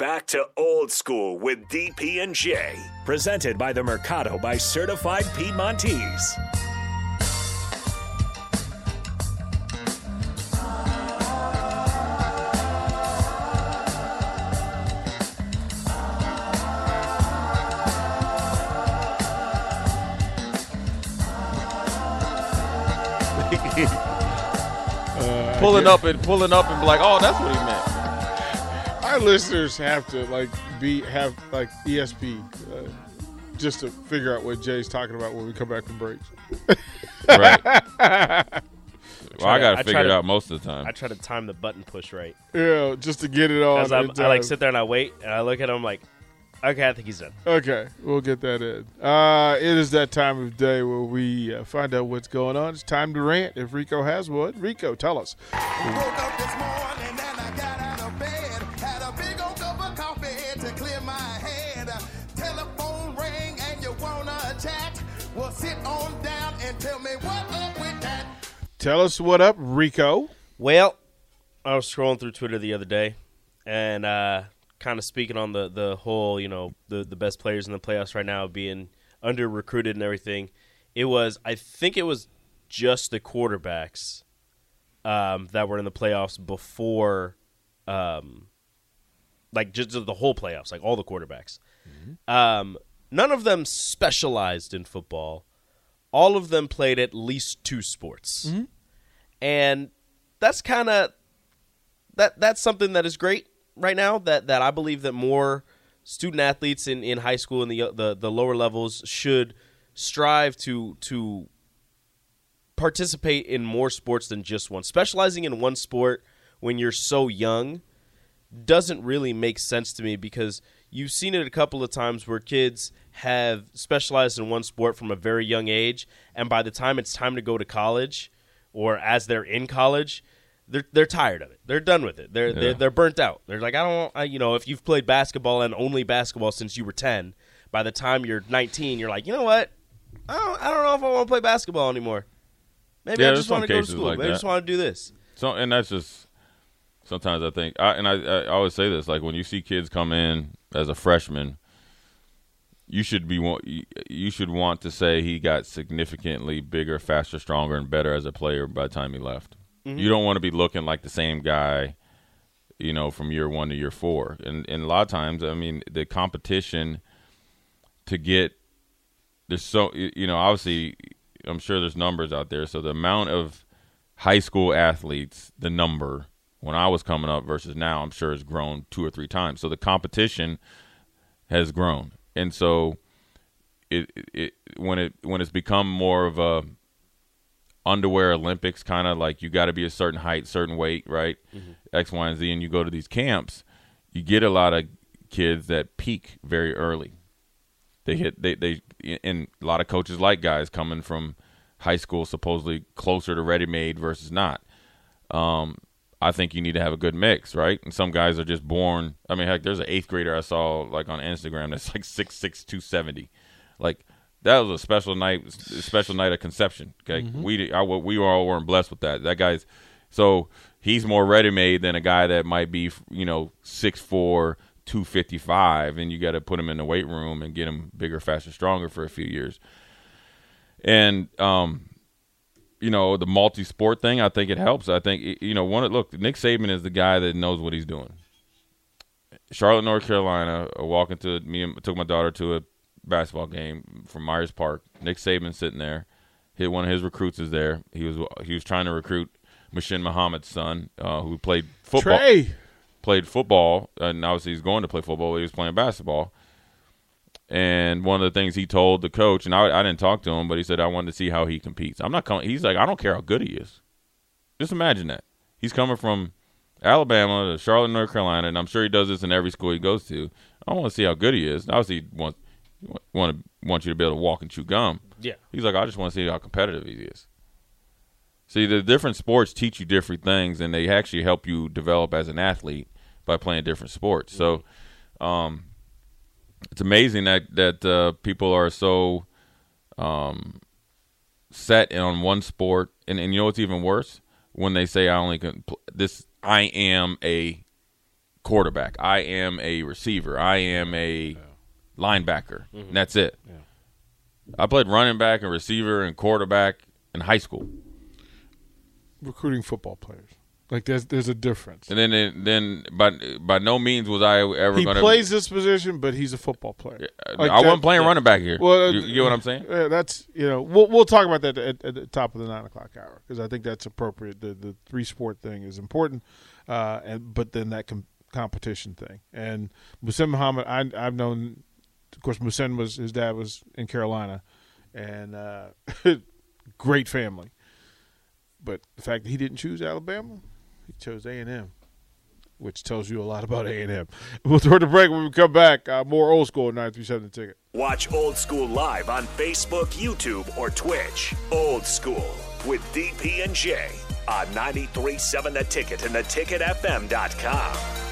back to old school with DP and J. Presented by the Mercado by Certified Piedmontese. Uh, pulling up and pulling up and be like, oh, that's what he meant. Our listeners have to like be have like ESP uh, just to figure out what Jay's talking about when we come back from breaks. Right. well, I got to figure it out most of the time. I try to time the button push right. Yeah, just to get it on. Because I like sit there and I wait and I look at him like, okay, I think he's done. Okay, we'll get that in. Uh, it is that time of day where we uh, find out what's going on. It's time to rant if Rico has one. Rico, tell us. Tell us what up, Rico. Well, I was scrolling through Twitter the other day, and uh, kind of speaking on the the whole, you know, the the best players in the playoffs right now being under recruited and everything. It was, I think, it was just the quarterbacks um, that were in the playoffs before, um, like just the whole playoffs, like all the quarterbacks. Um, none of them specialized in football. All of them played at least two sports mm-hmm. and that's kind of that that's something that is great right now that that I believe that more student athletes in, in high school and the, the the lower levels should strive to to participate in more sports than just one. Specializing in one sport when you're so young doesn't really make sense to me because you've seen it a couple of times where kids have specialized in one sport from a very young age and by the time it's time to go to college or as they're in college they're they're tired of it. They're done with it. They're they're, they're burnt out. They're like I don't I, you know if you've played basketball and only basketball since you were 10, by the time you're 19 you're like, "You know what? I don't I don't know if I want to play basketball anymore. Maybe Yeah, I just want to go to school. like Maybe I just want to do this." So, and that's just sometimes I think, I, and I, I always say this: like when you see kids come in as a freshman, you should be you- should want to say he got significantly bigger, faster, stronger, and better as a player by the time he left. Mm-hmm. You don't want to be looking like the same guy, you know, from year one to year four. And and a lot of times, I mean, the competition to get there's so you know obviously I'm sure there's numbers out there. So the amount of high school athletes, the number when I was coming up versus now, I'm sure has grown two or three times. So the competition has grown, and so it, it, when it when it's become more of a underwear Olympics kind of like you got to be a certain height, certain weight, right? X, Y, and Z, and you go to these camps, you get a lot of kids that peak very early. They hit they they and a lot of coaches like guys coming from high school supposedly closer to ready made versus not. Um, I think you need to have a good mix, right? And some guys are just born. I mean, heck, there's an eighth grader I saw like on Instagram that's like six six two seventy, like that was a special night, a special night of conception. Okay, we I, we all weren't blessed with that. That guy's so he's more ready made than a guy that might be you know six four. 255 and you got to put him in the weight room and get him bigger faster stronger for a few years and um you know the multi-sport thing i think it helps. I think you know one look nick saban is the guy that knows what he's doing. Charlotte north carolina uh, walking to me and took my daughter to a basketball game from myers park. Nick saban sitting there. Hit one of his recruits is there. He was he was trying to recruit Muhsin Muhammad's son, uh, who played football. Trey. played football, and obviously he's going to play football. He was playing basketball, and one of the things he told the coach, and I, I didn't talk to him, but he said I wanted to see how he competes. I'm not coming. He's like, I don't care how good he is. Just imagine that he's coming from Alabama to Charlotte, North Carolina, and I'm sure he does this in every school he goes to. I want to see how good he is. Obviously, he want want to want you to be able to walk and chew gum. Yeah. He's like, I just want to see how competitive he is. See, the different sports teach you different things, and they actually help you develop as an athlete by playing different sports. So, um, it's amazing that that uh, people are so um, set on one sport, and, and you know what's even worse when they say I only can pl- this. I am a quarterback. I am a receiver. I am a linebacker. And that's it. I played running back and receiver and quarterback in high school. Recruiting football players. Like there's there's a difference. And then then by by no means was I ever He going to plays this position, but he's a football player. Like I wasn't that- playing running back here. Well, you, you get what I'm saying? Uh, that's you know we'll we'll talk about that at, at the top of the nine o'clock hour because I think that's appropriate. The the three sport thing is important, uh, and but then that com- competition thing and Muhsin Muhammad I I've known, of course Muhsin was his dad was in Carolina, and uh, great family, but the fact that he didn't choose Alabama, he chose A and M. Which tells you a lot about A and M. We'll throw the break when we come back. Uh, more old school nine three seven the ticket. Watch Old School live on Facebook, YouTube, or Twitch. Old School with DP and J on 93.7 The Ticket and theticketfm.com.